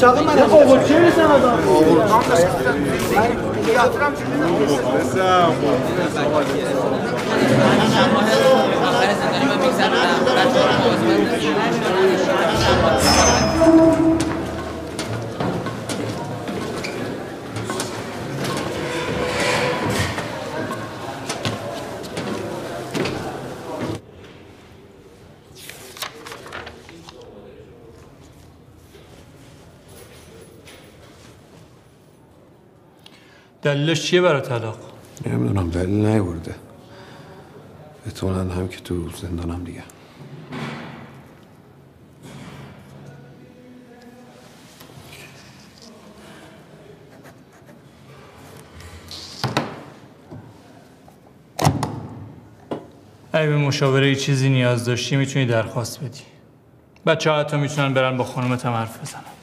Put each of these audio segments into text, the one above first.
Şahı mı? Oğul çevir sen adam. Oğul. Yatıram şimdi. دلیلش چیه برای طلاق؟ نمی‌دونم دلیل نیورده. احتمالا هم که تو زندانم دیگه. اگه به مشاوره چیزی نیاز داشتی می‌تونی درخواست بدی. بچه ها حتی می‌تونن برن با خانومت هم حرف بزنن.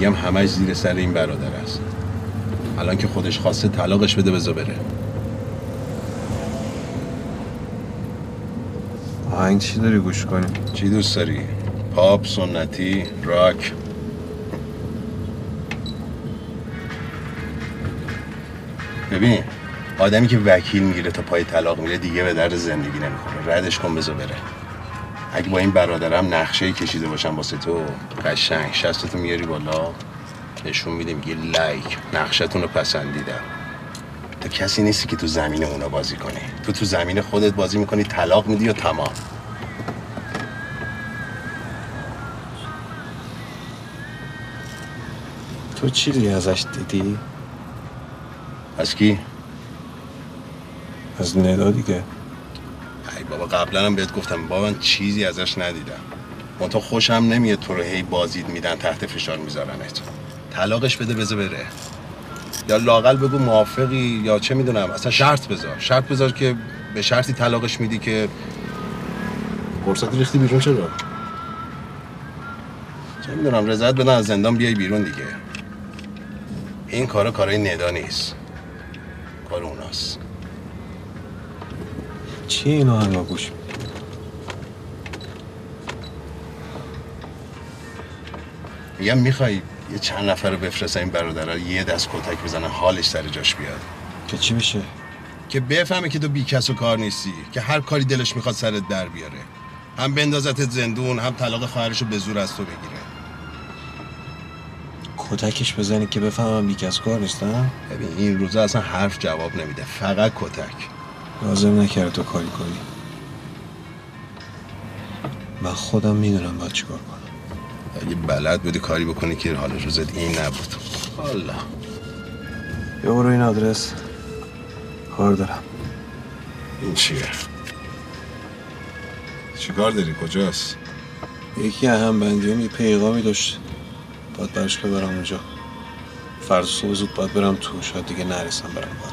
میگم همش زیر سر این برادر است. الان که خودش خواسته طلاقش بده بذار بره. آهنگ چی داری گوش کنیم چی دوست داری؟ پاپ، سنتی، راک. ببین آدمی که وکیل می‌گیره تا پای طلاق میره دیگه به درد زندگی نمی‌خوره. ردش کن بذار بره. اگه با این برادرم نقشه کشیده باشم واسه تو قشنگ. شستتو میاری بالا نشون میده میگه لایک. نقشتون رو پسندیدم. تو کسی نیستی که تو زمین اونا بازی کنی. تو تو زمین خودت بازی می‌کنی طلاق میدی و تمام؟ تو چیزی ازش دیدی؟ از کی؟ از ندا دیگه. بابا قبلا هم بهت گفتم بابا من چیزی ازش ندیدم. منتها خوشم نمیاد تو رو هی بازید میدن تحت فشار میذارنت طلاقش بده بذار بره. یا لاقل بگو موافقی یا چه می‌دونم اصلا شرط بذار. شرط بذار که به شرطی طلاقش میدی که فرصت ریختی بیرون چرا؟ چه می‌دونم رضایت بدن از زندان بیای بیرون دیگه. این کارا کارای ندا نیست. کار اوناست. چی اینو همه گوش میگم می‌خوای یه چند نفر رو بفرستن این برادرها یه دست کتک بزنن حالش سر جاش بیاد. که چی بشه؟ که بفهمه که تو بی کس و کار نیستی که هر کاری دلش می‌خواد سرت در بیاره. هم بندازتت زندون هم طلاق خواهرش رو به زور از تو بگیره. کتکش بزنی که بفهمم بی کس کار نیستم؟ ببین این روزا اصلا حرف جواب نمیده فقط کتک. لازم نکرد تو کاری کنی. من خودم می‌دونم باید چیکار کنم. اگه بلد بودی کاری بکنی که حال روزت این نبود. حالا یه برو این آدرس. کار دارم. این چیه؟ چیکار داری؟ کجاست؟ یکی اهم بندیام یه پیغامی داشت. باید برش ببرم اونجا. فردا صبح زود باید برم تو. شاید دیگه نرسم برم.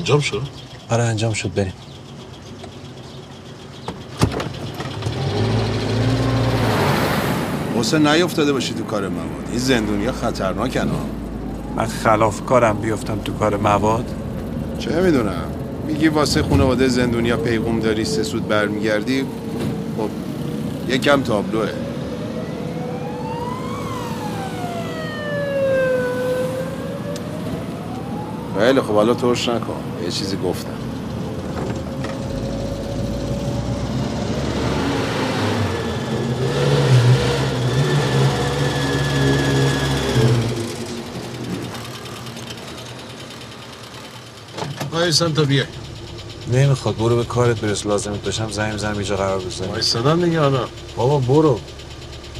انجام شد؟ آره انجام شد. بریم. حسین نیفتاده باشی تو کار مواد. این زندونیا خطرناکن ها. من خلاف کارم بیفتم تو کار مواد؟ چه می‌دونم؟ میگی واسه خانواده زندونیا پیغوم داری سه سود برمیگردی؟ خب یکم تابلوه. خیلی خب حالا ترش نکن. یه چیزی گفتم. وایسان تا بیای. نمی‌خواد برو به کارت برس لازمت داشتم زنگ بزنم اینجا قرار بزنم. وایسادم دیگه حالا. بابا برو.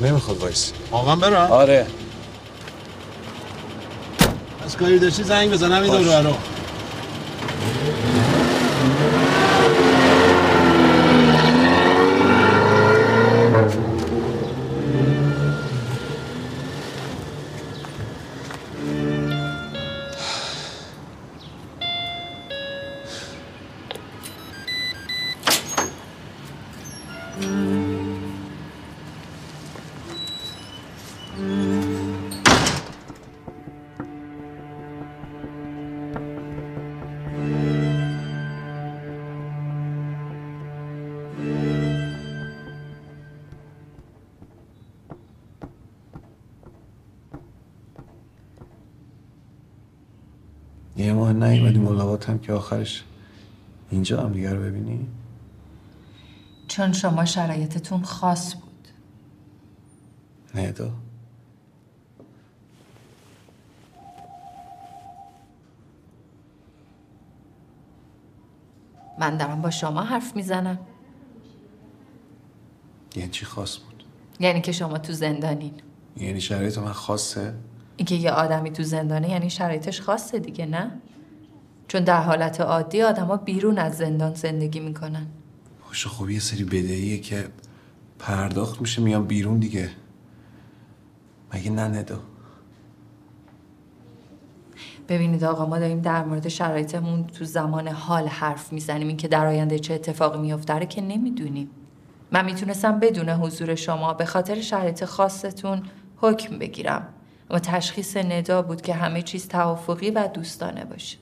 نمی‌خواد وایسی. آقا برم؟ آره. از کاری داشتی زنگ بزنم این دور رو. هم که آخرش اینجا هم دیگه رو ببینی؟ چون شما شرایطتون خاص بود. ندا من دارم با شما حرف می‌زنم. یعنی چی خاص بود؟ یعنی که شما تو زندانین. یعنی شرایط من خاصه؟ اینکه یه آدمی تو زندانه یعنی شرایطش خاصه دیگه نه؟ چون در حالت عادی آدما بیرون از زندان زندگی می‌کنن. باشه خب یه سری بدهیه که پرداخت میشه میان بیرون دیگه. مگه نه ندا ببینید آقا ما داریم در مورد شرایطمون تو زمان حال حرف می‌زنیم. این که در آینده چه اتفاقی میفته رو که نمی‌دونیم. من می‌تونستم بدون حضور شما به خاطر شرایط خاصتون حکم بگیرم. اما تشخیص ندا بود که همه چیز توافقی و دوستانه باشه.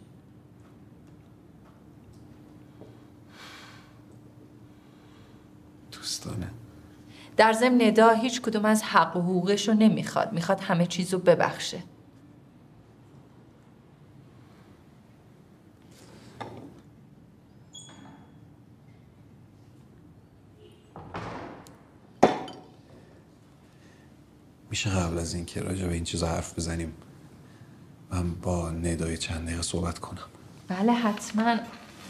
دوستانه. در ضمن ندا هیچ کدوم از حق و حقوقش رو نمی‌خواد. می‌خواد همه چیز رو ببخشه. میشه قبل از اینکه راجع به این چیزا حرف بزنیم من با ندای چند دقیقه صحبت کنم. بله حتما.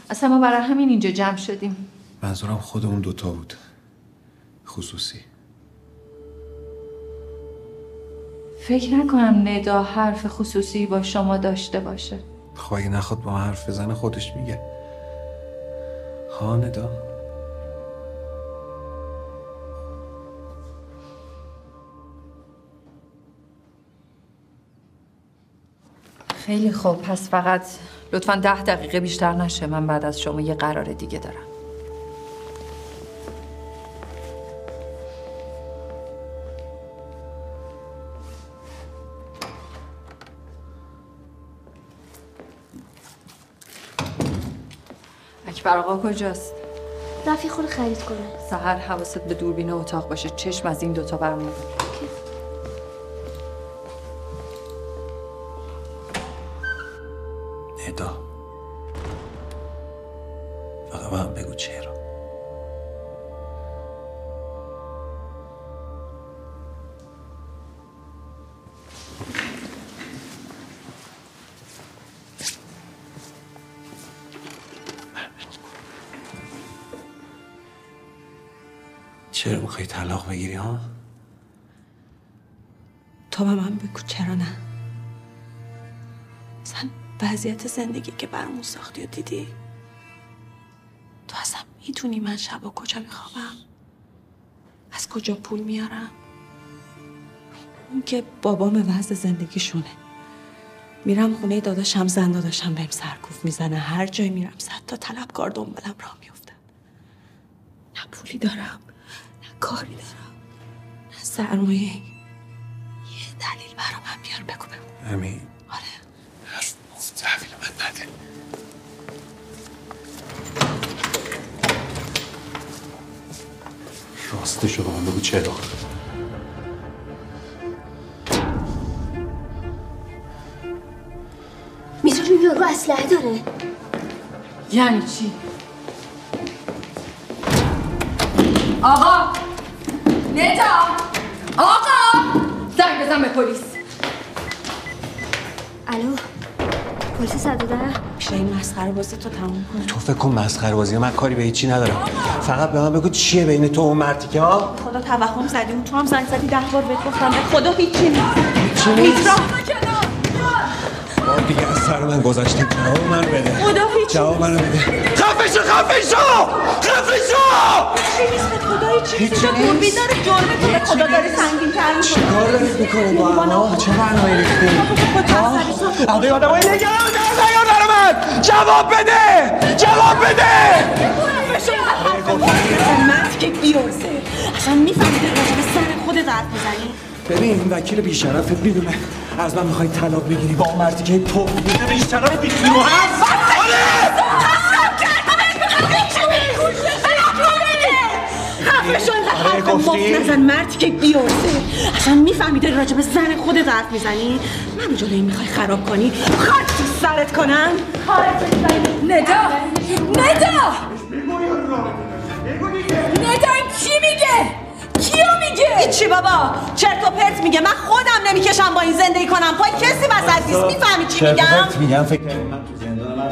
اصلا ما برای همین اینجا جمع شدیم. منظورم خودمون دوتا بود. خصوصی. فکر نکنم ندا حرف خصوصی با شما داشته باشه. خب اگه نخواد با حرف بزنه خودش میگه. ها ندا. خیلی خوب. پس فقط لطفا ده دقیقه بیشتر نشه. من بعد از شما یه قرار دیگه دارم. اکبر آقا کجاست؟ رفی خود خرید کنه. سهر حواست به دوربین اتاق باشه. چشم از این دوتا برمون وضعیت زندگی که برامون ساختی و دیدی؟ می‌دونی من شبا کجا میخوابم؟ از کجا پول میارم؟ اون که بابام وضع زندگیشونه. میرم خونه داداشم زن داداشم بهم سرکوف می‌زنه. هر جایی میرم صد تا طلبکار دنبالم راه میفتن نه پولی دارم نه کاری دارم نه سرمایه یه دلیل برا من بیار بگو بگو امین. چرا؟ می‌تونی یارو اسلحه داره؟ یعنی چی؟ آقا! ندا آقا! زنگ بزن به پلیس! الو؟ پلیس صد و ده؟ میشه این مسخره بازی تو تموم کنی تو فکر کن مسخره بازی من کاری به هیچی ندارم. فقط به من بگو چیه بین تو و اون مرتی که ها؟ خدا توهم زدی اون تو هم زنگ زدی ده بار بهت گفتم به خدا هیچی نیست. چی نیست؟ دیگه از سر من گذشته جواب من بده خدا هیچی جواب منو بده خفه شو خفه شو خفه شو هیچی نیست هیچی نیست تو قربی داره جرمه تو به خدا داری سنگین تر می‌کنی کار دارید می‌کنه با هم ها؟ چه برنامه ریختی آقای آدم های نگران نیار من جواب بده جواب بده مرد که بیرزه اصلا میفهمیدی راجع به سر خودت حرف می‌زنی ببین این وکیل بیشرفت می‌دونه. از من می‌خوای طلاق بگیری با اون مردی که تو میده بیشرف اینقدر آره، حرف مفت گفتی؟ نزن مردی که بیرزه اصلا می‌فهمی داری راجع به زن خودت حرف می‌زنی؟ من جلوی می‌خوای خراب کنی؟ خاک تو سرت کنن؟ ندا! ندا! ندا چی میگه؟ کیو میگه؟ چی بابا. چرت و پرت میگه. من خودم نمی‌کشم با این زندگی کنم. پای کسی وسط نیست می‌فهمی چی میگم؟ میگم. فکر کنم من تو زندان من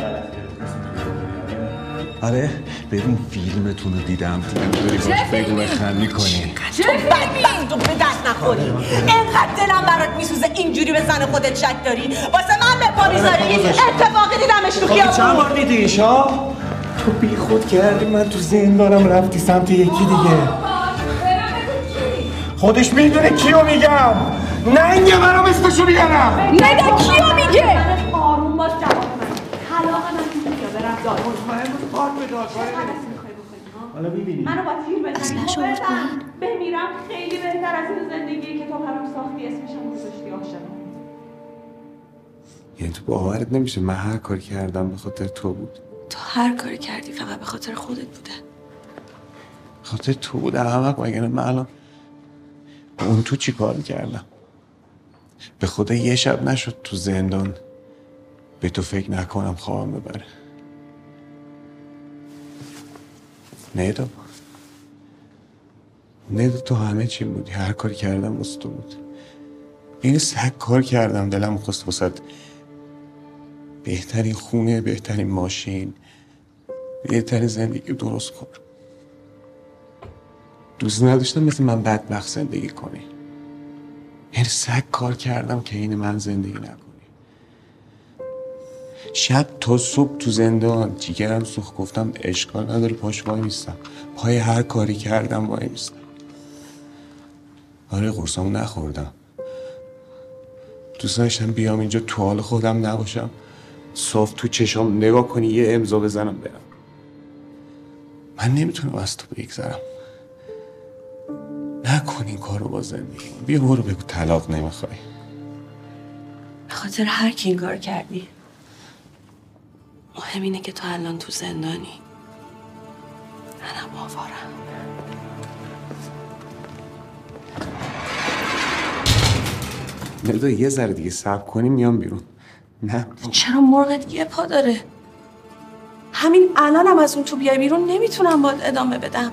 آره. ببین فیلمتون رو دیدم. داری باش بگو بخند کنی تو بدبخت و به دست نخوری انقدر دلم برات میسوزه. اینجوری به زن خودت شک داری؟ واسه من به پا می‌ذاری اتفاقی دیدمش تو خب چند خیابون بار دیدیش ها تو بی خود کردی. من تو زندانم رفتی سمت یکی دیگه. خودش می‌دونه کیو میگم ننگ منو اسمشو بیارم ندا کیو میگه آروم باش جواب من طلاق من بیا برم دار منو با تیر بزنی اصلحه‌شو خب آورد بزن. بمیرم خیلی بهتر از این زندگی که تو برام ساختی اسمشم گذاشتی عاشقم یعنی تو باورت نمیشه من هر کاری کردم به خاطر تو بود تو هر کاری کردی فقط به خاطر خودت بوده به خاطر تو بود احمق مگه نه من الان با اون تو چی کار کردم؟ به خدا یه شب نشد تو زندان به تو فکر نکنم خوابم ببره. نیدا نیدا تو همه چی بودی. هر کاری کردم واسه تو بود. این سگ کار کردم دلم خواست واسه بهترین خونه بهترین ماشین بهترین زندگی درست کنم. دوست نداشتم مثل من بدبخت زندگی کنی. یعنی سگ کار کردم که این من زندگی نکنی. شب تا صبح تو زندان جیگرم سوخت گفتم اشکال نداره پاش وای میستم. پای هر کاری کردم وای میستم. آره قرصامو نخوردم. دوست داشتم بیام اینجا تو حال خودم نباشم. صاف تو چشام نگاه کنی یه امضا بزنم برم. من نمی‌تونم از تو بگذرم. نکن این کارو با زندگی بیا برو بگو طلاق نمی‌خوای. به خاطر هر کی این کار کردی. مهم اینه که تو الان تو زندانی. منم آوارم ندا یه ذره دیگه صبر کنی میام بیرون. نه. چرا مرغت یه پا داره؟ همین الانم از اون تو بیای بیرون نمی‌تونم باید ادامه بدم.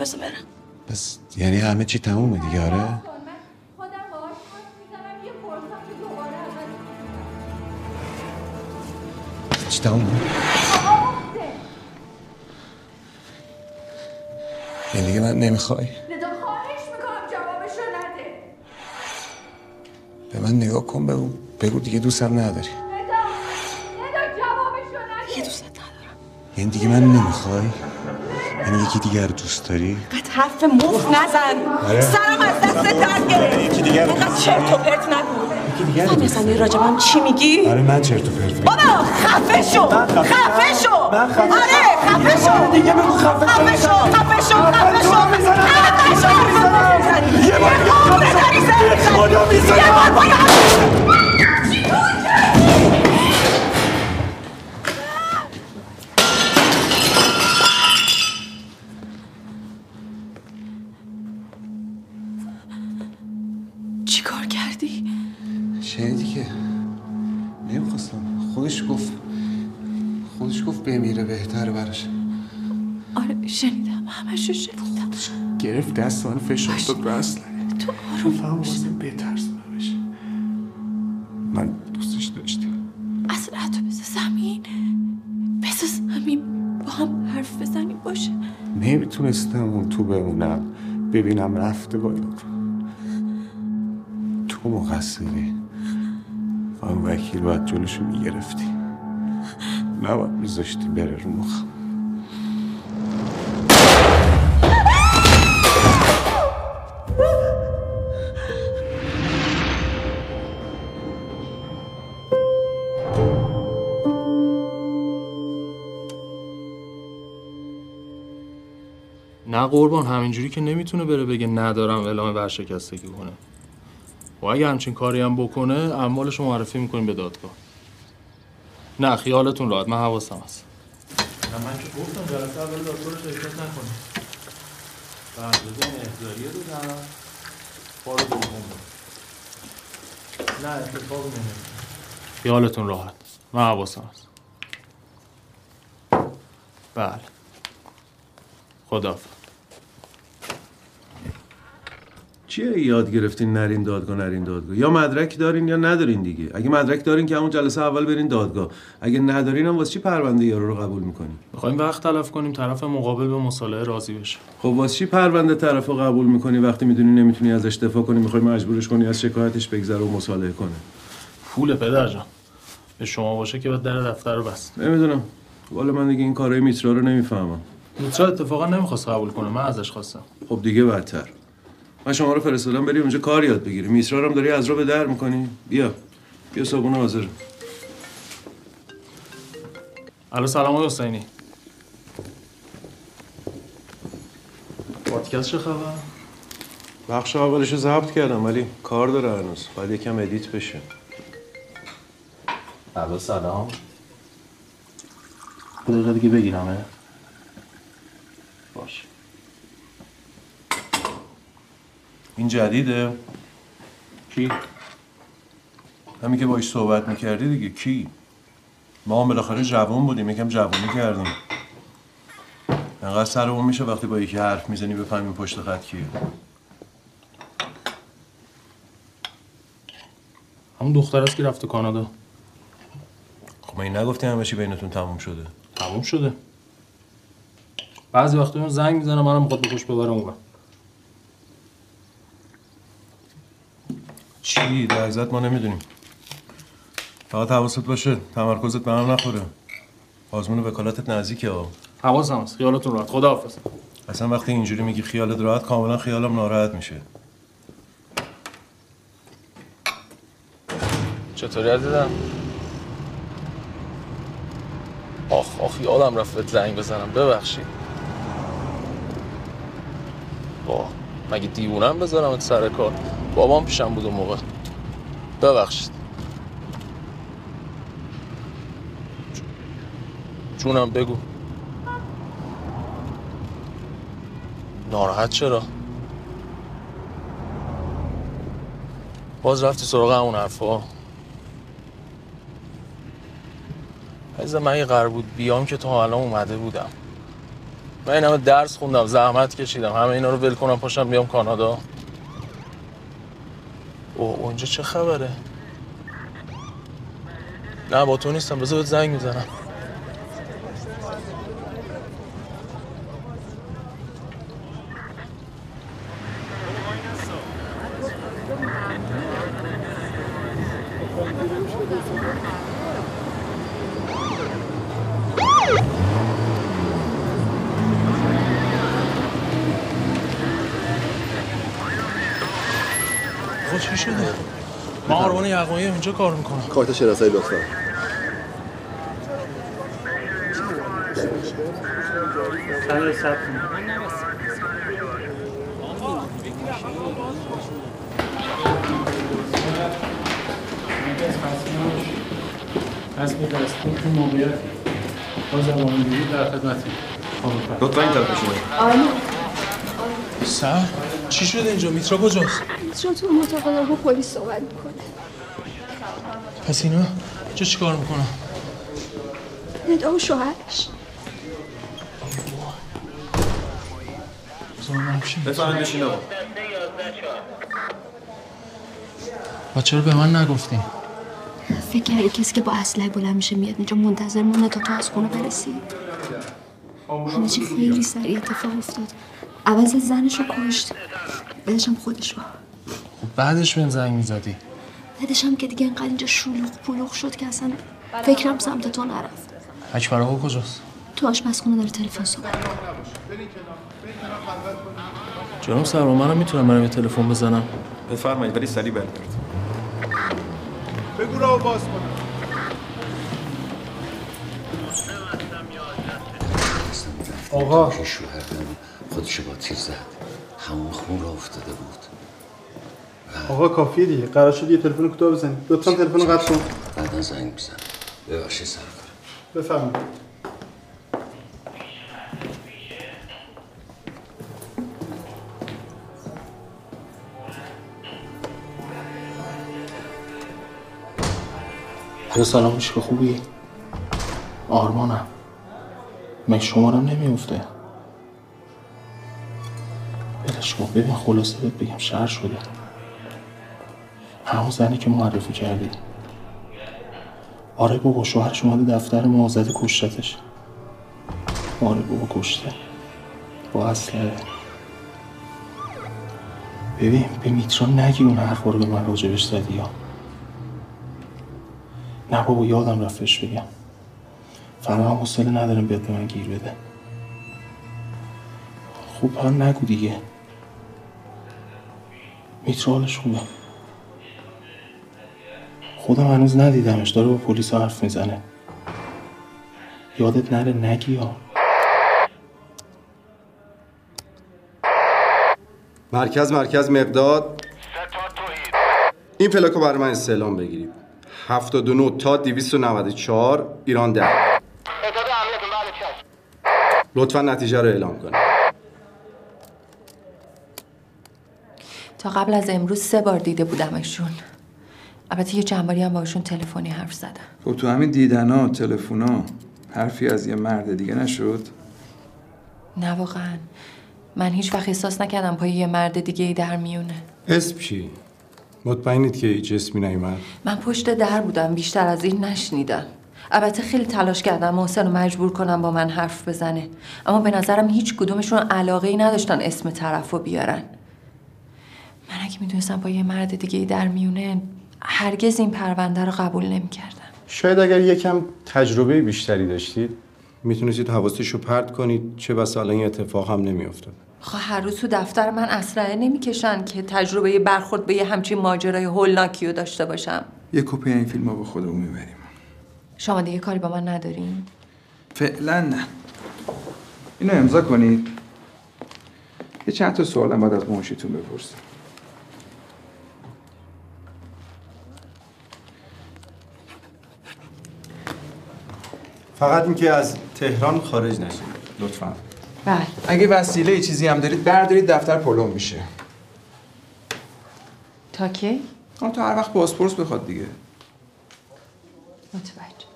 بذار برم. بس یعنی همه چی تمومه دیگه آره؟ یه چی تمومه؟ یعنی دیگه من نمی‌خوای؟ ندا خواهش می‌کنم جوابشو نده. به من نگاه کن بگو بگو دیگه دوستم نداری. ندا ندا جوابشو نده. دیگه دوست ندارم. یعنی دیگه من نمی‌خوای؟ یعنی یکی دیگر رو دوست داری؟ قد حرف مفت نزن. سرم از دست در گرفت یکی دیگر رو اینقدر چرت و پرت نگو. یکی دیگر رو دوست اصلا راجبم چی میگی؟ آره من چرت و پرت میگم. بابا خفه شو. خفه شو. آره خفه شو. دیگه بگو خفه شو. خفه شو خفه شو خفه شو. خفه شو یه بار سر خدا می‌زنم. یه بار باید- دست من فشار داد رو اصلا تو آروم فهم واسه بترسونمش من دوستش داشتم. اصلا تو بذار زمین. بذار زمین. با هم حرف بزنیم باشه. نمی‌تونستم اون تو بمونم. ببینم رفته باید تو. مقصری. و اون وکیل باید جلوشو می‌گرفتی. نباید میذاشتی بره رو مخم. قربان همینجوری که نمی‌تونه بره بگه ندارم اعلام ورشکستگی کنه. و اگه همچین کاری هم بکنه اموالش رو معرفی می‌کنیم به دادگاه. نه خیالتون راحت. من حواسم هست. من که گفتم جلسه اول دکتر شرکت نکنیم بردازه احضاریه رو دارم. بار دوم نه اتفاقی نمیفته خیالتون راحت. من حواسم هست. بله. خداحافظ. چیه یاد گرفتین نرین دادگاه نرین دادگاه؟ یا مدرک دارین یا ندارین دیگه؟ اگه مدرک دارین که همون جلسه اول برین دادگاه. اگه ندارین هم واسه چی پرونده یارو رو قبول می‌کنین می‌خوایم وقت تلف کنیم طرف مقابل به مصالحه راضی بشه. خب واسه چی پرونده طرف رو قبول می‌کنی؟ وقتی می‌دونی نمی‌تونی ازش دفاع کنی می‌خوای مجبورش کنی از شکایتش بگذره و مصالحه کنه. پول پدر جان. به شما باشه که باید در دفتر رو بست. نمی‌دونم. والا من دیگه این کارهای میترا رو نمی‌فهمم. میترا اتفاقا نمی‌خواست قبول کنه من ازش خواستم. خب دیگه بدتر. من شما رو فرستادم بری اونجا کار یاد بگیری. میترا رو هم داری از رو به در می‌کنی. بیا. بیا صابونه حاضر. الو سلام آقای حسینی. پادکست چه خبر؟ بخش اولش رو ضبط کردم ولی کار داره هنوز. باید یکم ادیت بشه. الو سلام. دقیقه دیگه بگیرمه. این جدیده؟ کی؟ همین که باش صحبت می‌کردی دیگه کی؟ ما هم بالاخره جوان بودیم یکم جوانی کردیم. انقدر سرمون میشه وقتی با یکی حرف می‌زنی بفهمیم پشت خط کیه. همون دختر است که رفته کانادا. خب من این نگفتی همه چی بینتون تموم شده. تموم شده. بعضی وقتا اون زنگ می‌زنه منم می‌خواد بکش ببرم اون چی در عزت ما نمی‌دونیم. فقط حواست باشه تمرکزت به هم نخوره. آزمون وکالتت نزدیکه ها حواسم هست خیالتون راحت. خداحافظ. اصلا وقتی اینجوری میگی خیالت راحت کاملا خیالم ناراحت میشه. چطوری عزیزم؟ آخ آخ یادم رفت بهت زنگ بزنم. ببخشید. با مگه دیوونم بذارم سر کار؟ بابام پیشم بود اون موقع. ببخشید. جونم بگو. ناراحت چرا؟ باز رفتی سراغ همون حرفا. عزیز من یه قرار بود بیام که تا الان اومده بودم. من این همه درس خوندم زحمت کشیدم. همه اینا رو ول کنم پاشم بیام کانادا. او اونجا چه خبره؟ نه با تو نیستم. بذار زنگ می‌زنم شده ما آرمان کار می‌کنم؟ کارت شناسایی لطفا. از به دستور موقعیت با زبانگیری در خدمتی لطفا این طرف سر چی شده اینجا؟ میترا کجاست؟ چرا تو داره با پلیس صحبت می‌کنه. پس اینا چه چیکار می‌کنم ندا و شوهرش. بفرمایید بشین آقا و چرا به من نگفتین. فکر کردی کسی که با اسلحه بلند میشه میاد اینجا منتظر مونه تا تو از خونه برسی؟ همه چی خیلی سریع اتفاق افتاد. عوض زنش رو کشت. بعدش هم خودش رو. بعدش بهم زنگ می‌زدی. بعدش هم که دیگه انقدر اینجا شلوغ پلوغ شد که اصلا فکرم سمت تو نرفت. اکبر آقا کجاست؟ تو آشپزخونه داره تلفن صحبت می‌کنه. جناب سرما منم می‌تونم برم یه تلفن بزنم؟ بفرمایید ولی سریع برگرد. بگو راو باز کن آقا. که شوهر خودشو با تیر زد. همون خون را افتاده بود. آقا کافیه دیگه. قرار شد یه تلفن کوتاه بزنی. لطفا تلفن رو قطع کن. بعدا زنگ میزن ببخشید سرکار بفرمایید. یه سلام. که خوبی؟ آرمانم. مگه شمارم نمیفته بلش کن. ببین خلاصه بهت بگم شهر شده. همون زنی که معرفی کردی آره بابا شوهرش اومده دفتر ما زده کشتتش آره بابا کشته. با اسلحه ببین به میترا نگی اون حرفا رو به من راجبش زدی یا. نه بابا یادم رفتش بگم. فردا هم حوصله ندارم بیاد به من گیر بده. خوب هم نگو دیگه. میترا خوبه. خودم هنوز ندیدمش داره با پلیس حرف می‌زنه. یادت نره نگی یا مرکز مرکز مقداد. این پلاکو برای من استعلام بگیرید. 79 تا 294 ایران ده لطفا نتیجه رو اعلام کنید. تا قبل از امروز سه بار دیده بودمشون البته یه چند باری هم باشون تلفنی حرف زدم. خب تو همین دیدنا تلفونا حرفی از یه مرد دیگه نشد؟ نه واقعا. من هیچ وقت احساس نکردم پای یه مرد دیگه ای در میونه. اسم چی؟ مطمئنید که هیچ اسمی نیومد؟ من پشت در بودم بیشتر از این نشنیدم. البته خیلی تلاش کردم محسن رو مجبور کنم با من حرف بزنه. اما به نظرم هیچ کدومشون علاقه ای نداشتن اسم طرف رو بیارن. من اگه می‌دونستم با یه مرد دیگه ای در میونه هرگز این پرونده رو قبول نمی‌کردم. شاید اگر یکم تجربه بیشتری داشتید می‌تونستید حواسش رو پرت کنید چه بسا الان این اتفاق هم نمیافتاد. خب هر روز تو دفتر من اسلحه نمی‌کشن که تجربه برخورد به یه همچین ماجرای هولناکی رو داشته باشم. یه کپی این فیلم رو به خودمون می‌بریم. شما دیگه کاری با من ندارین؟ فعلا نه. اینو امضا کنید. یه چند تا سوالم باید از منشیتون بپرسیم فقط اینکه از تهران خارج نشید لطفا. بله. اگه وسیله چیزی هم دارید بردارید دفتر پلم میشه. تا کی؟ آه تا هر وقت پاسپورت بخواد دیگه. متوجه.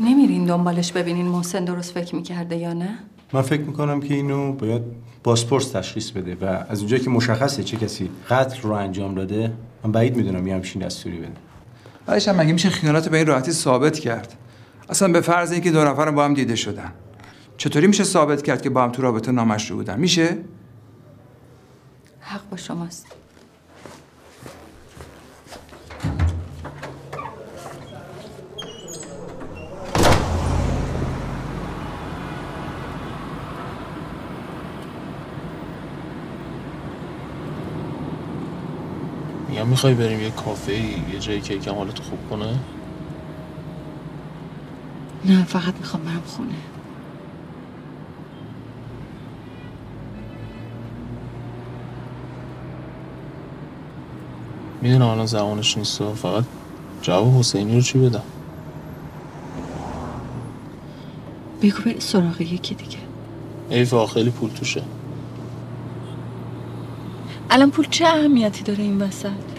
نمیرین دنبالش ببینین محسن درست فکر می‌کرده یا نه؟ من فکر می‌کنم که اینو باید بازپرس تشخیص بده و از اونجایی که مشخصه چه کسی قتل رو انجام داده من بعید می‌دونم یه همچین دستوری بده. بعدش هم مگه میشه خیانت به این راحتی ثابت کرد؟ اصلا به فرض اینکه دو نفر با هم دیده شدن چطوری میشه ثابت کرد که با هم تو رابطه نامشروع بودن؟ میشه؟ حق با شماست. می‌خوای بریم یه کافه ای یه جایی که یکم حالتو خوب کنه؟ نه فقط می‌خوام برم خونه. می‌دونم الان زمانش نیست فقط جواب حسینی رو چی بدم؟ بگو بری سراغ یکی دیگه. ایفا خیلی پول توشه. الان پول چه اهمیتی داره این وسط؟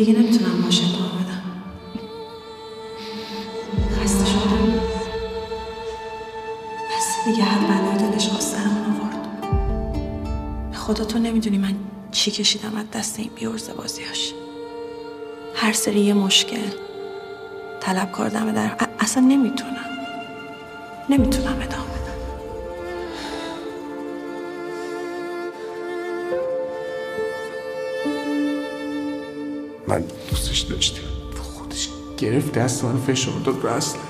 دیگه نمی‌تونم باشه دور بدم خسته شدم. بس دیگه هر بلای دلش خواست سرمون آورد به خدا تو نمی‌دونی من چی کشیدم از دست این بیورزه بازیاش. هر سری یه مشکل طلب کار دمه در اصلا نمی‌تونم. نمی‌تونم. دست من فشار داد رو اصله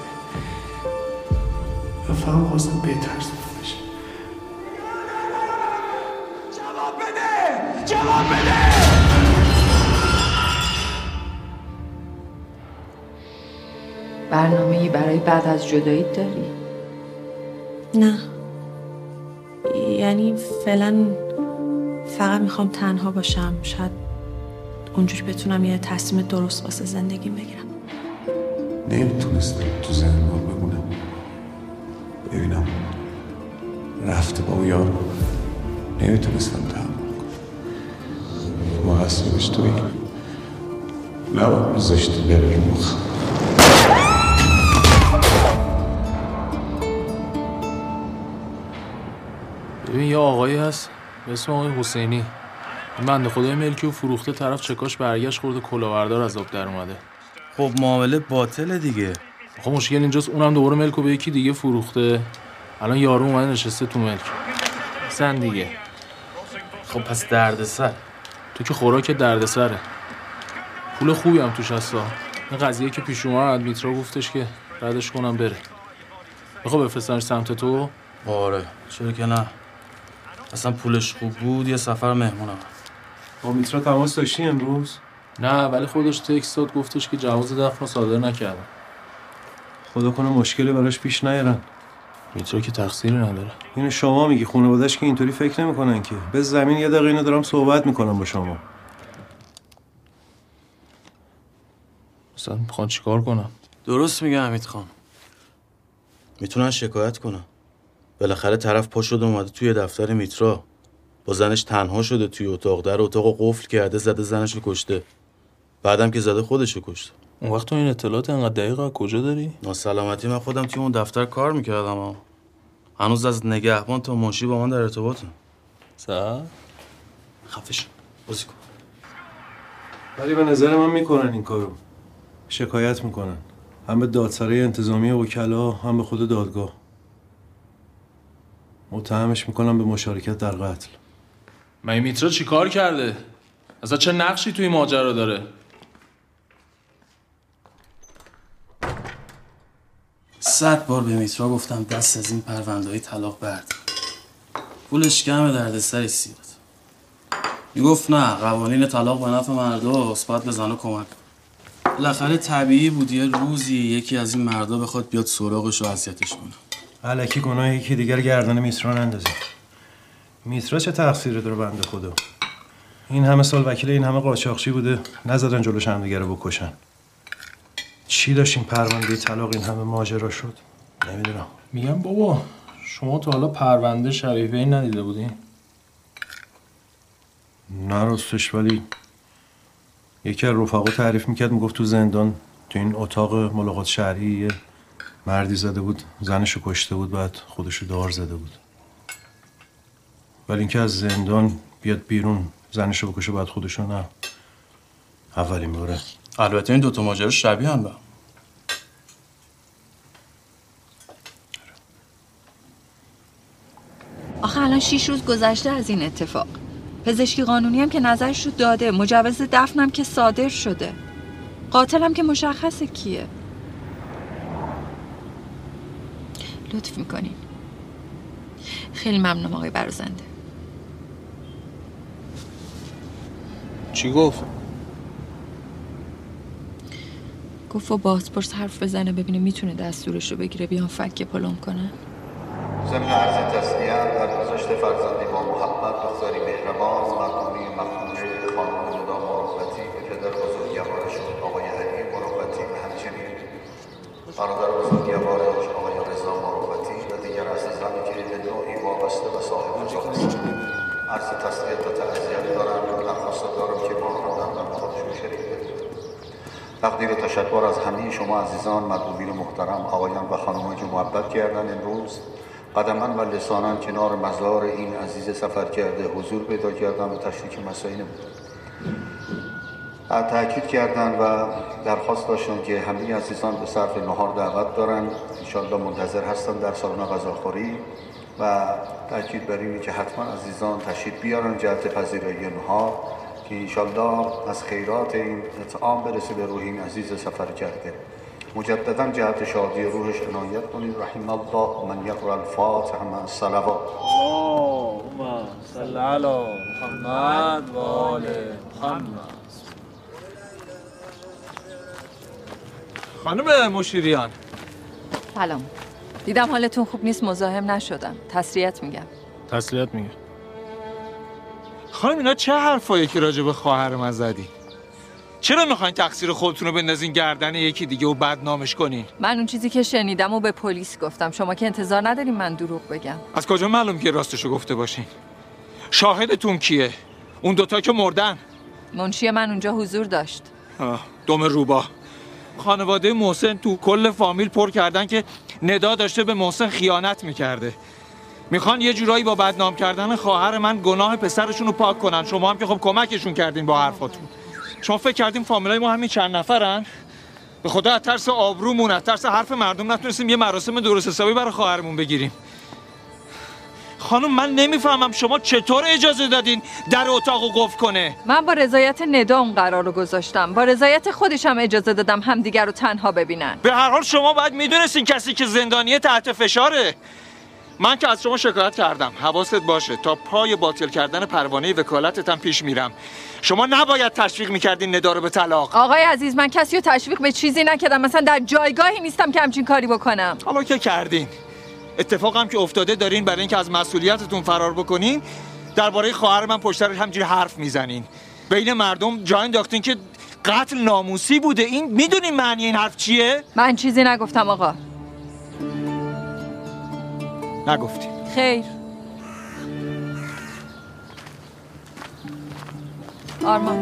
و فقط خواستم بهتر بشه جواب بده! جواب بده! برنامه برای بعد از جدایی داری؟ نه. یعنی فعلا فقط می‌خوام تنها باشم. شاید اونجوری بتونم یه تصمیم درست واسه زندگیم بگیرم. نمی‌تونستم تو زندان بمونم. ببینم رفته با اون یارو نمی‌تونستم تحمل کنم. مقصرش توی نباید میذاشتی بره رو مخم ببین یه آقایی هست به اسم آقای حسینی. این بنده خدای ملکی و فروخته طرف چکاش برگشت خورده کلاوردار از آب در اومده. خب معامله باطله دیگه. خب مشکل اینجاست اونم دوباره ملکو به یکی دیگه فروخته. الان یارو اومده نشسته تو ملک. سن دیگه. خب پس دردسر. تو که خوراک دردسره. پول خوبی هم توش هستا این قضیه که پیش اومد میترا گفتش که ردش کنم بره. می‌خوای بفرستنش سمت تو؟ آره. چرا که نه. اصلا پولش خوب بود یه سفر مهمونم. با میترا تماس داشتی امروز؟ نه ولی خودش تکست داد گفتش که جواز دفن رو صادر نکردم. خدا کنه مشکلی براش پیش نیارن. میترا که تقصیری نداره. اینو شما میگی خانواده‌اش که اینطوری فکر نمی‌کنن که. به زمین یه دقیقه اینو دارم صحبت می‌کنم با شما. مثلا می‌خوان چیکار کنم؟ درست میگه حمید خان. می‌تونن شکایت کنن. بالاخره طرف پا شده اومده توی دفتر میترا. با زنش تنها شده توی اتاق در اتاق قفل کرده زده زنش رو کشته. بعدم که زده خودش رو کشته اون وقت تو این اطلاعات انقدر دقیق از کجا داری؟ ناسلامتی من خودم توی اون دفتر کار می‌کردم ها. هنوز از نگهبان تا منشی با من در ارتباطم سر؟ خفش بازی کن. ولی به نظر من می‌کنن این کارو. شکایت می‌کنن. هم به دادسرای انتظامی وکلا هم به خود دادگاه. متهمش می‌کنم به مشارکت در قتل. من میترا چیکار کرده؟ اصلا چه نقشی توی ماجرا داره؟ صد بار به میترا گفتم دست از این پرونده های طلاق برد. پولش کمه دردسری سیاد می‌گفت نه قوانین طلاق به نفع مرد است باید به زنها کمک. بالاخره طبیعی بود یه روزی یکی از این مردا بخواد بیاد سراغش و اذیتش کنه. علکی گناه یکی دیگر گردن میترا نندازی میترا چه تقصیری داره بنده خدا؟ این همه سال وکیل این همه قاچاقچی بوده نزدن جلوش هم دیگه رو بکشن. چی داشتیم پرونده طلاق این همه ماجرا شد؟ نمی‌دونم. میگم بابا شما تا حالا پرونده شبیه به این ندیده بودین؟ نه راستش ولی یکی از رفقا تعریف می‌کرد می‌گفت تو زندان تو این اتاق ملاقات شهری یه مردی زده بود زنشو کشته بود بعد خودشو دار زده بود. ولی اینکه از زندان بیاد بیرون زنشو بکشه بعد خودشو نه. اولین باره. البته این دوتا ماجرا شبیه هم به هم. آخه الان شیش روز گذشته از این اتفاق. پزشکی قانونی هم که نظرش رو داده مجوز دفنم که صادر شده. قاتلم که مشخصه کیه؟ لطف می‌کنین. خیلی ممنونم آقای برازنده چی گفت؟ گفت و بازپرس حرف بزنه ببینه می‌تونه دستورش رو بگیره بیان فکه پلم کنه. ضمن عرض تسلیت در گذشت فرزندی با محبت بگذاری مهربان مرحومی مخدومه خانم ندا مروتی به پدر بزرگوارشون آقای علی مروتی و همچنین برادر بزرگوارش آقای رضا مروتی و دیگر عزیزانی که به نوعی وابسته و صاحب جا هستند عرض تسلیت و تعذیت دارم و درخواست دارم که ما را در غم خودشون شریک بدید تقدیر و تشکر از همه شما عزیزان مردوبین محترم آقایان و خانمان که محبت کردن امروز. قدما و لسانا کنار مزار این عزیز سفر کرده حضور پیدا کردن و تشریک مسائل بود تاکید کردن و درخواست داشتن که همه عزیزان به صرف نهار دعوت دارن. انشالله منتظر هستن در سالن غذاخوری و تاکید بر که حتما عزیزان تشریف بیارن جهت پذیرایی نهار. که انشالله از خیرات این اطعام برسه به روح این عزیز سفر کرده. مجددا جهت شادی روحش عنایت کنید. رحم الله من یقرا الفاتحه مع الصلوات. اللهم صل علی محمد و آل محمد. خانم مشیریان. سلام. دیدم حالتون خوب نیست مزاحم نشدم. تسلیت میگم. تسلیت میگه خانم اینا چه حرفایی که راجع به خواهر من زدی؟ چرا می‌خواین تقصیر خودتون رو بندازین گردن یکی دیگه و بدنامش کنین؟ من اون چیزی که شنیدم و به پلیس گفتم. شما که انتظار ندارین من دروغ بگم. از کجا معلوم که راستشو گفته باشین؟ شاهدتون کیه؟ اون دوتا که مردن؟ منشی من اونجا حضور داشت. دم روبا. خانواده محسن تو کل فامیل پر کردن که ندا داشته به محسن خیانت می‌کرده. می‌خوان یه جورایی با بدنام کردن خواهر من گناه پسرشون رو پاک کنن. شما هم که خب کمکشون کردین با حرفاتون. شما فکر کردین فامیلای ما همین چند نفرن؟ به خدا از ترس آبرومون از ترس حرف مردم نتونستیم یه مراسم درست حسابی برای خواهرمون بگیریم. خانم من نمی‌فهمم شما چطور اجازه دادین در اتاق رو قفل کنه؟ من با رضایت ندا اون قرار رو گذاشتم. با رضایت خودشم اجازه دادم همدیگر رو تنها ببینن. به هر حال شما باید می‌دونستین کسی که زندانیه تحت فشاره. من که از شما شکایت کردم. حواست باشه. تا پای باطل کردن پروانه وکالتتم پیش میرم. شما نباید تشویق می‌کردین ندا رو به طلاق. آقای عزیز من کسی رو تشویق به چیزی نکردم. مثلا در جایگاهی نیستم که همچین کاری بکنم. حالا که کردین. اتفاق هم که افتاده دارین برای اینکه از مسئولیتتون فرار بکنین درباره خواهر من پشت همجوری حرف می‌زنین. بین مردم جا انداختین که قتل ناموسی بوده. این می‌دونین معنی این حرف چیه؟ من چیزی نگفتم آقا. نگفتین خیر. آرمان.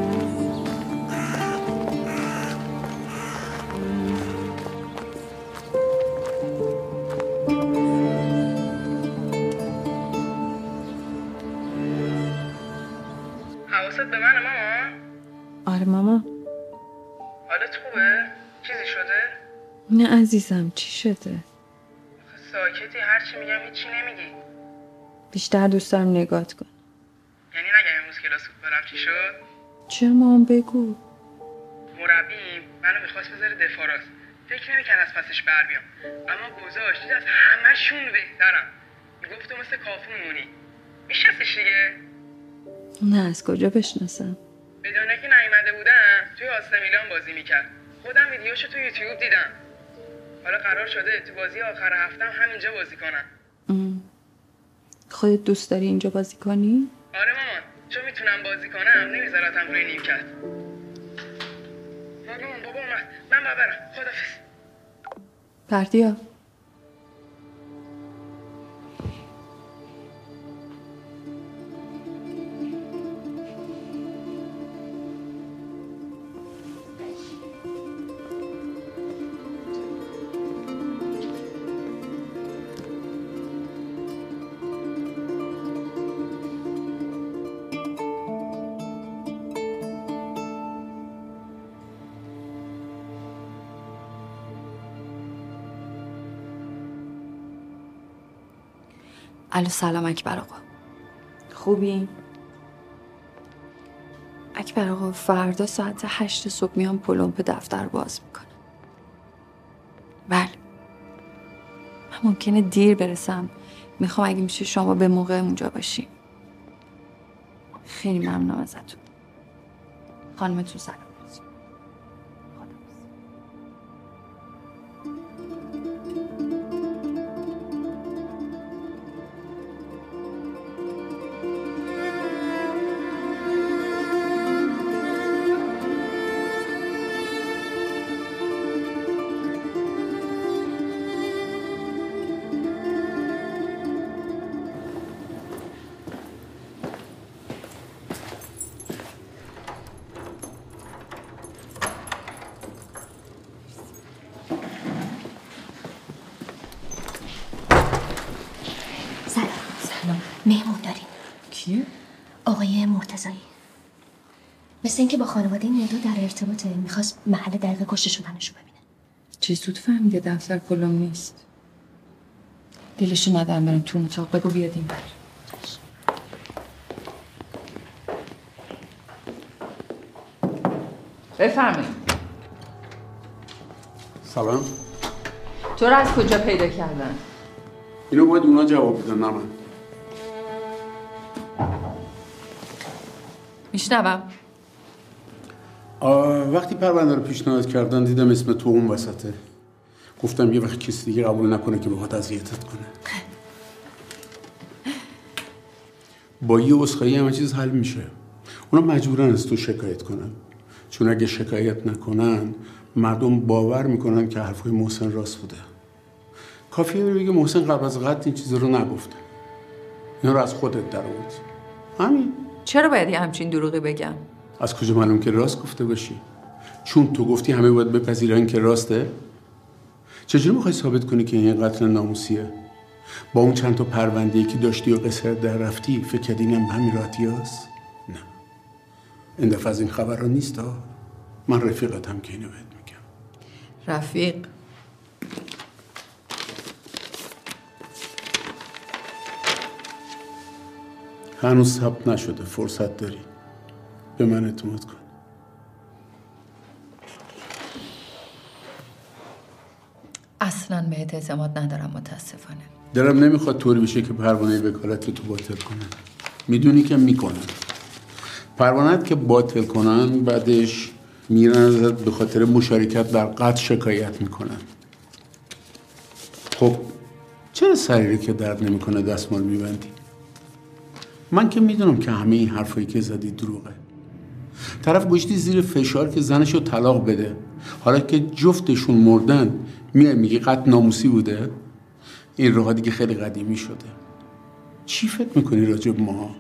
حواست به منه ماما؟ آره ماما. حالت خوبه؟ چیزی شده؟ نه عزیزم چی شده؟ ساکتی هرچی میگم هیچی نمیگی. بیشتر دوست دارم نگات کن یعنی نگم امروز کلاس فوتبالم چی شد؟ چرا مامان بگو؟ مربی منو می‌خواست بذاره دفاع راست. فکر نمی‌کرد از پسش بر بیام. اما گذاشت از همهشون بهترم. می‌گفت مثل کافو مونی میشناسیش دیگه؟ نه از کجا بشناسم؟ بدونه که نیومده بودم توی آسته میلان بازی می‌کرد. خودم ویدیوشو تو یوتیوب دیدم. حالا قرار شده تو بازی آخر هفتم همینجا بازی کنم خودت دوست داری اینجا بازی کنی؟ آره مامان. چون می‌تونم بازی کنم نمیذارتم روی نیمکت مامان بابا اومد. من باید برم خدافظ الو سلام اکبر آقا. خوبی؟ اکبر آقا فردا ساعت هشت صبح میام پلمپ دفتر باز می‌کنم. بله. من ممکنه دیر برسم. می‌خوام اگه میشه شما به موقع اونجا باشی. خیلی ممنونم ازتون. خانمتون سلام سلام. مثل اینکه با خانواده ندو در ارتباطه. می‌خواست محل دقیق کشته شدنشو ببینه. چه زود فهمیده دفتر پلم نیست؟ دلشو ندارم بریم تو اتاق. بگو بیاد این بر. بفرمایید. سلام. تو رو از کجا پیدا کردن؟ اینو باید اونا جواب بدن نه من. میشنوم. وقتی پرونده رو پیشنهاد کردن دیدم اسم تو اون وسطه. گفتم یه وقت کسی دیگه قبول نکنه که بخواد اذیتت کنه. با یه اسخایی همه چیز حل میشه. اونا مجبورن از تو شکایت کنن. چون اگه شکایت نکنن مردم باور می‌کنن که حرفای محسن راست بوده. کافیه بگه محسن قبل از قتل این چیز رو نگفته. اینا رو از خودت در همین. چرا باید یه همچین دروغی بگم؟ از کجا معلوم که راست گفته باشی؟ چون تو گفتی همه باید بپذیرن که راسته؟ چجوری می‌خوای ثابت کنی که این قتل ناموسیه؟ با اون چند تا پرونده که داشتی و قصر در رفتی فکر کردی اینم همین راحتی هست؟ نه. این دفعه از این خبر نیست ها من رفیقتم که اینو بهت میگم. رفیق. هنوز ثبت نشده فرصت داری. به من اعتماد کن. اصلا بهت اعتماد ندارم متاسفانه. دلم نمی‌خواد طوری بشه که پروانه وکالت تو باطل کنن می‌دونی که می‌کنن پروانت که باطل کنن بعدش میرن ازت به خاطر مشارکت در قتل شکایت می‌کنن. خب چرا سریری که درد نمی‌کنه دستمال میبندی؟ من که می‌دونم که همه این حرفایی که زدی دروغه. طرف گشتی زیر فشار که زنش رو طلاق بده. حالا که جفتشون مردن میای میگی قتل ناموسی بوده؟ این راه دیگه خیلی قدیمی شده. چی فکر می‌کنی راجب ما؟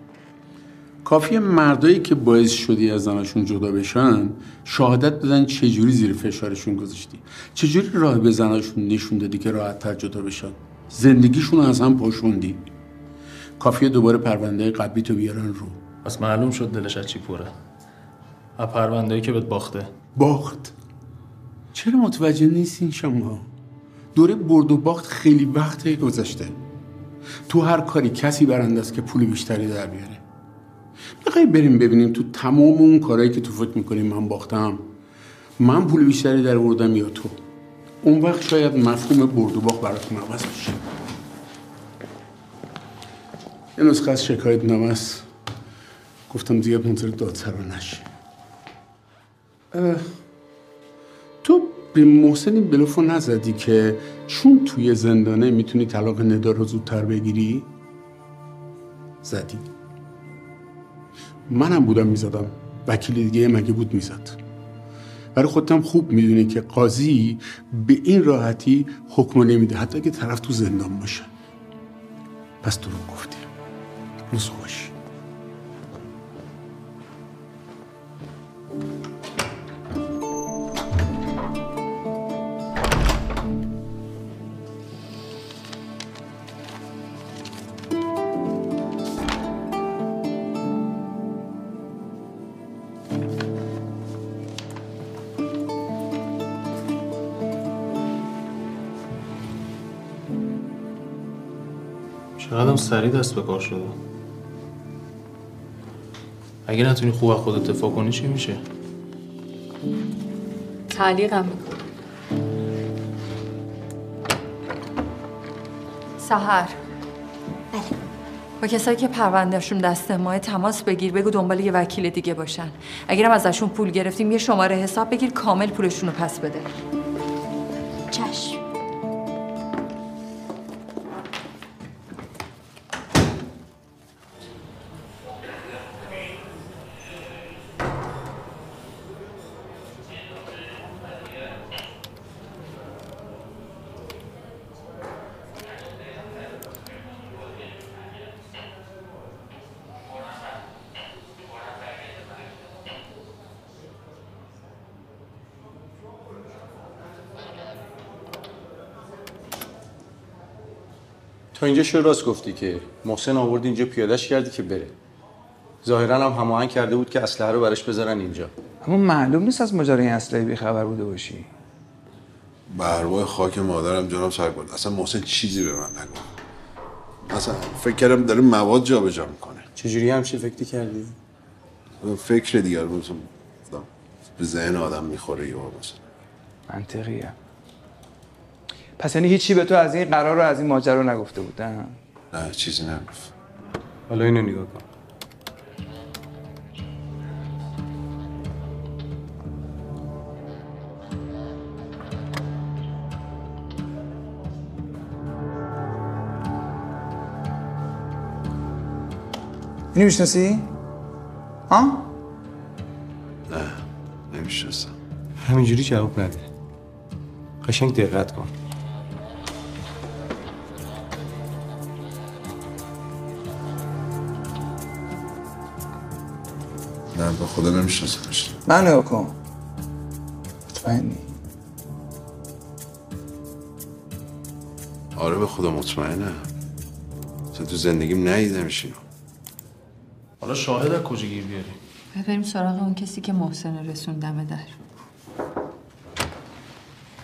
کافیه مردایی که باعث شدی از زنشون جدا بشن شهادت بدن چجوری زیر فشارشون گذاشتی؟ چجوری راه به زنشون نشون دادی که راحت تر جدا بشن؟ زندگیشون از هم پاشوندی. کافیه دوباره پرونده قبلی تو بیارن رو. پس معلوم شد دلش از چی پره از پرونده‌ای که بهت باخته. باخت. چرا متوجه نیستین شما؟ دوره برد و باخت خیلی وقته گذشته. تو هر کاری کسی برنده است که پول بیشتری در بیاره. می‌خوای بریم ببینیم تو تمام اون کارهایی که تو فکر می‌کنیم من باختم من پول بیشتری در بردم یا تو؟ اون وقت شاید مفهوم برد و باخت براتون عوض بشه. یه نسخه از شکایت نامه گفتم دیگه منتظر دادسرا نشی. اه، تو به محسن این بلوفو نزدی که چون توی زندانه می‌تونی طلاق ندا رو زودتر بگیری؟ زدی. منم بودم می‌زدم. وکیل دیگه مگه بود می‌زد. برای خودتم خوب می‌دونی که قاضی به این راحتی حکم نمیده. حتی اگه طرف تو زندان باشه. پس تو رو گفتی. روز خوش. سریع دست به کار شده. اگه نتونی خوب از خودت دفاع کنی چی میشه؟ تعلیقم می‌کنم. سهر بله. با کسایی که پروندهشون دست ماه تماس بگیر بگو دنبال یه وکیل دیگه باشن. اگرم ازشون پول گرفتیم یه شماره حساب بگیر کامل پولشون رو پس بده. چشم. تا اینجا چرا راست گفتی که محسن آورد اینجا پیادش کردی که بره. ظاهرا هم هماهنگ کرده بود که اسلحه رو براش بذارن اینجا. اما معلوم نیست از ماجرای این اسلحه بیخبر بوده باشی. به خاک مادرم جناب سرگرد اصلا محسن چیزی به من نگفت. اصلا فکر کردم داره مواد جابجا می‌کنه. چجوری همچین فکری کردی؟ فکر دیگر بود. به ذهن آدم می‌خوره یا مثلا. منطقیه. پس یعنی هیچی به تو از این قرار رو از این ماجرا نگفته بودن نه چیزی نگفت. حالا اینو نگاه کن. اینو می‌شناسی؟ ها؟ نه نمی‌شناسم. همینجوری جواب نده. قشنگ دقت کن. نه به خدا نمیشناسمش من نگاه کن. مطمئنی آره به خدا مطمئنم. اصلا تو زندگیم ندیدمش اینو. حالا شاهد از کجا گیر بیاری؟ بریم سراغ اون کسی که محسن رسوندمه در.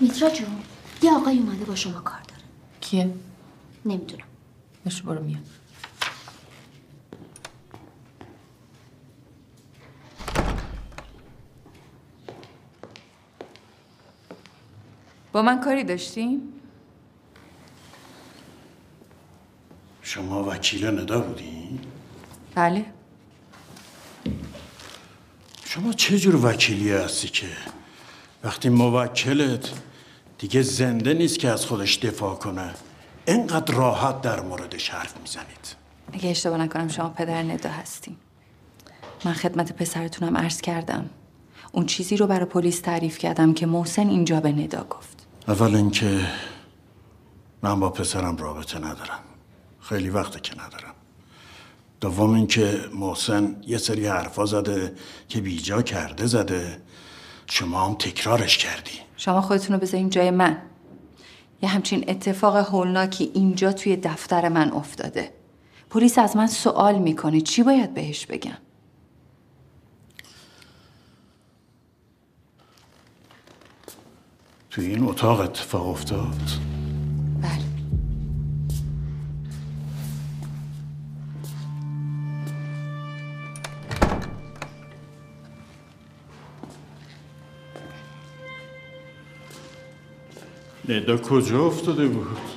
میترا جون یه آقای اومده با شما کار داره. کیه؟ نمی‌دونم. باشه برو میاد. با من کاری داشتیم؟ شما وکیل ندا بودی؟ بله. شما چه جور وکیلی هستی که وقتی موکلت دیگه زنده نیست که از خودش دفاع کنه اینقدر راحت در موردش حرف می‌زنید؟ اگه اشتباه نکنم شما پدر ندا هستیم من خدمت پسرتونم عرض کردم. اون چیزی رو برای پلیس تعریف کردم که محسن اینجا به ندا گفت. اول اینکه من با پسرم رابطه ندارم. خیلی وقته که ندارم. دوم اینکه محسن یه سری حرفا زده که بیجا کرده زده. شما هم تکرارش کردی. شما خودتون رو بذارین جای من. یه همچین اتفاق هولناکی اینجا توی دفتر من افتاده. پلیس از من سوال می‌کنه. چی باید بهش بگم؟ تو این اتاق اتفاق افتاد. بله. ندا کجا افتاده بود؟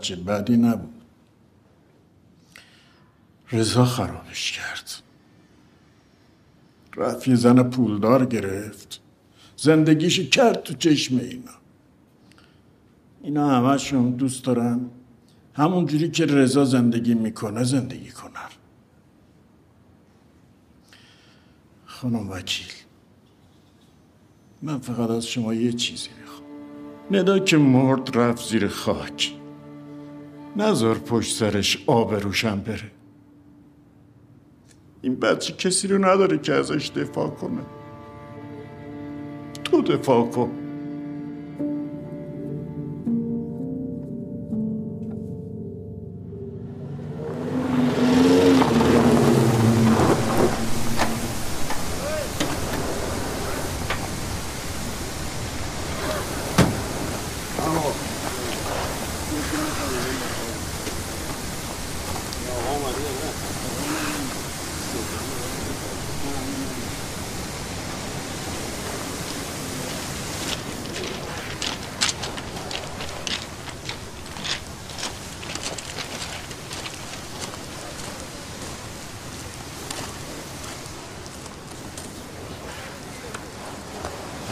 بچه بدی نبود. رضا خرابش کرد. رفت زن پولدار گرفت. زندگیش کرد تو چشم اینا. اینا همشون دوست دارن. همون جوری که رضا زندگی می‌کنه زندگی کنن. خانم وکیل من فقط از شما یه چیزی می‌خوام. ندا که مرد رفت زیر خاک. نزار پشت سرش آب روشن بره. این بچه کسی رو نداره که ازش دفاع کنه. تو دفاع کن.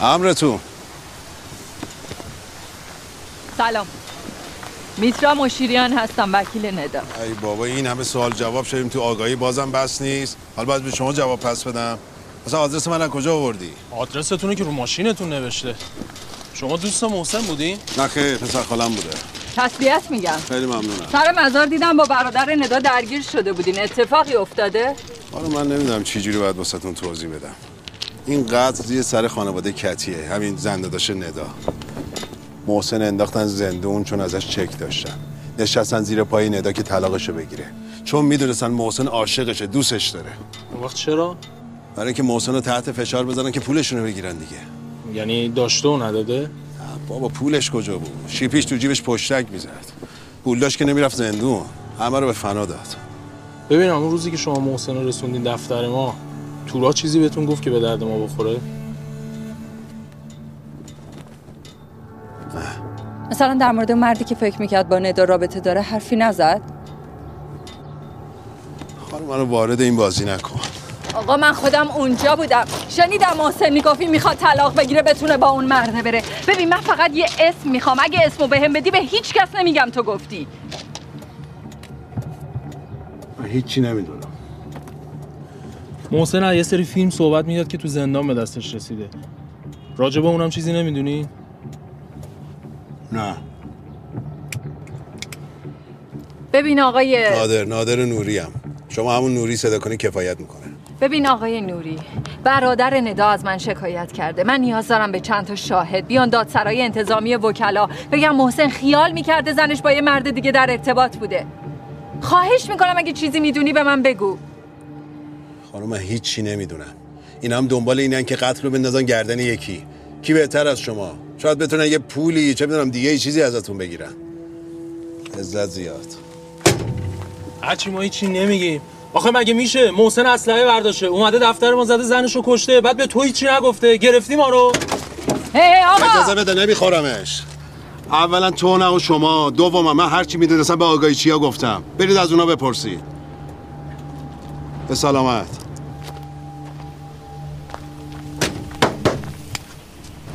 امرتون. سلام. میترا مشیریان هستم وکیل ندا. ای بابا این همه سوال جواب شدیم تو آگاهی بازم بس نیست. حالا باید به شما جواب پس بدم. مثلا آدرس من از کجا آوردی؟ آدرستونه که رو ماشینتون نوشته. شما دوست محسن بودین؟ نه خیر پسر خالم بوده. تسلیت میگم. خیلی ممنونم. سر مزار دیدم با برادر ندا درگیر شده بودین. اتفاقی افتاده؟ حالا من نمی‌دونم چی جوری باید واسهتون توضیح بدم. این قتل زیر سر خانواده کتیه. همین زنده داشته ندا. محسن انداختن زندون چون ازش چک داشتن. نشستن زیر پای ندا که طلاقشو بگیره. چون می‌دونستن محسن عاشقشه دوستش داره. اون وقت چرا؟ برای اینکه محسن رو تحت فشار بزنن که پولشون رو بگیرن دیگه. یعنی داشته و نداده؟ بابا پولش کجا بود؟ شیپیش تو جیبش پشتک می‌زد. پول داشت که نمی‌رفت زندون. همه رو به فنا داد. ببینم اون روزی که شما محسن رو رسوندین دفتر ما تورا چیزی بهتون گفت که به درد ما بخوره؟ مثلا در مورد مردی که فکر می‌کرد با ندا رابطه داره حرفی نزد؟ خانم منو وارد این بازی نکن. آقا من خودم اونجا بودم. شنیدم محسن می‌گفتی می‌خواد طلاق بگیره بتونه با اون مرده بره. ببین من فقط یه اسم می‌خوام. اگه اسمو بهم بدی به هیچ کس نمیگم تو گفتی. من هیچی نمی‌دونم. محسن از یه سری فیلم صحبت می‌داد که تو زندان به دستش رسیده. راجبه اونم چیزی نمی‌دونی؟ نه. ببین آقای نادر نادر نوریم شما همون نوری صدا کنی کفایت می‌کنه. ببین آقای نوری برادر ندا از من شکایت کرده. من نیاز دارم به چند تا شاهد بیان دادسرای انتظامی وکلا بگم محسن خیال می‌کرده زنش با یه مرد دیگه در ارتباط بوده. خواهش می‌کنم اگه چیزی می‌دونی به من بگو. خانم من هیچی نمی‌دونم این هم دنبال اینن که قتل رو بندازن گردن یکی. کی بهتر از شما؟ شاید بتونن یه پولی چه می‌دونم دیگه یه چیزی ازتون بگیرن. عزت زیاد. هرچی ما هیچی نمیگیم. آخه مگه میشه؟ محسن اسلحه برداشته. اومده دفتر ما زده زنشو کشته. بعد به تو هیچی نگفته. گرفتی ما رو. هی آقا! اجازه بده نمیخورمش. اولا تو نه و شما دوما من هرچی می‌دونستم به آگاهی چیا گفتم. برید از اونا بپرسید. به سلامت.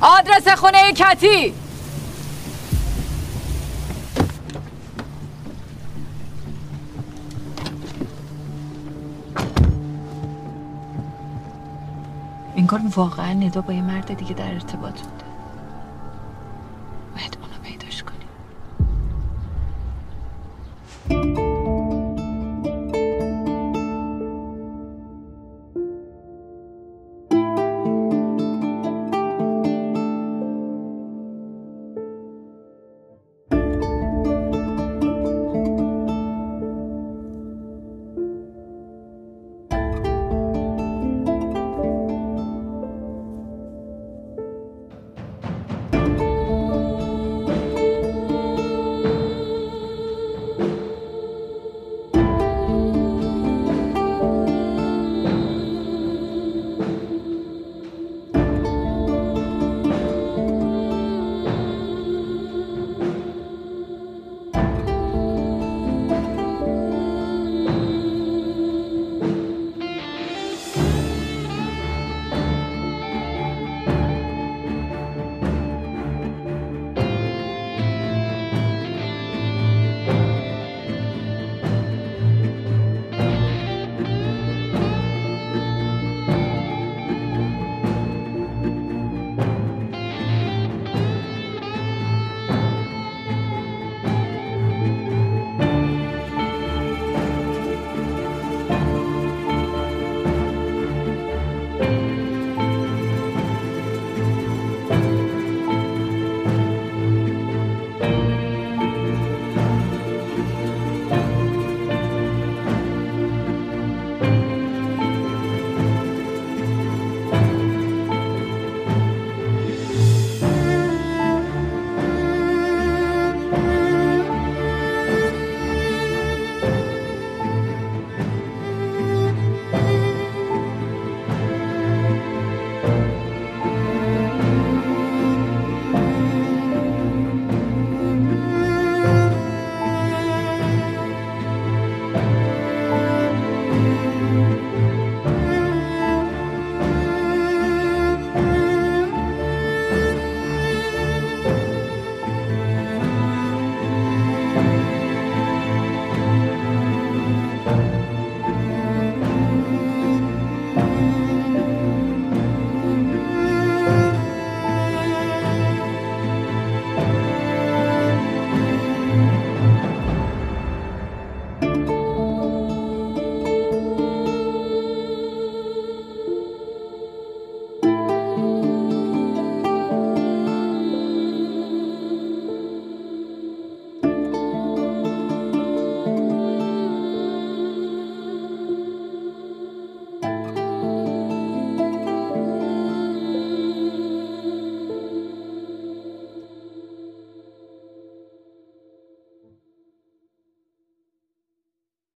آدرس خونه کتی. این کار واقعا ندا با یه مرد دیگه در ارتباط بوده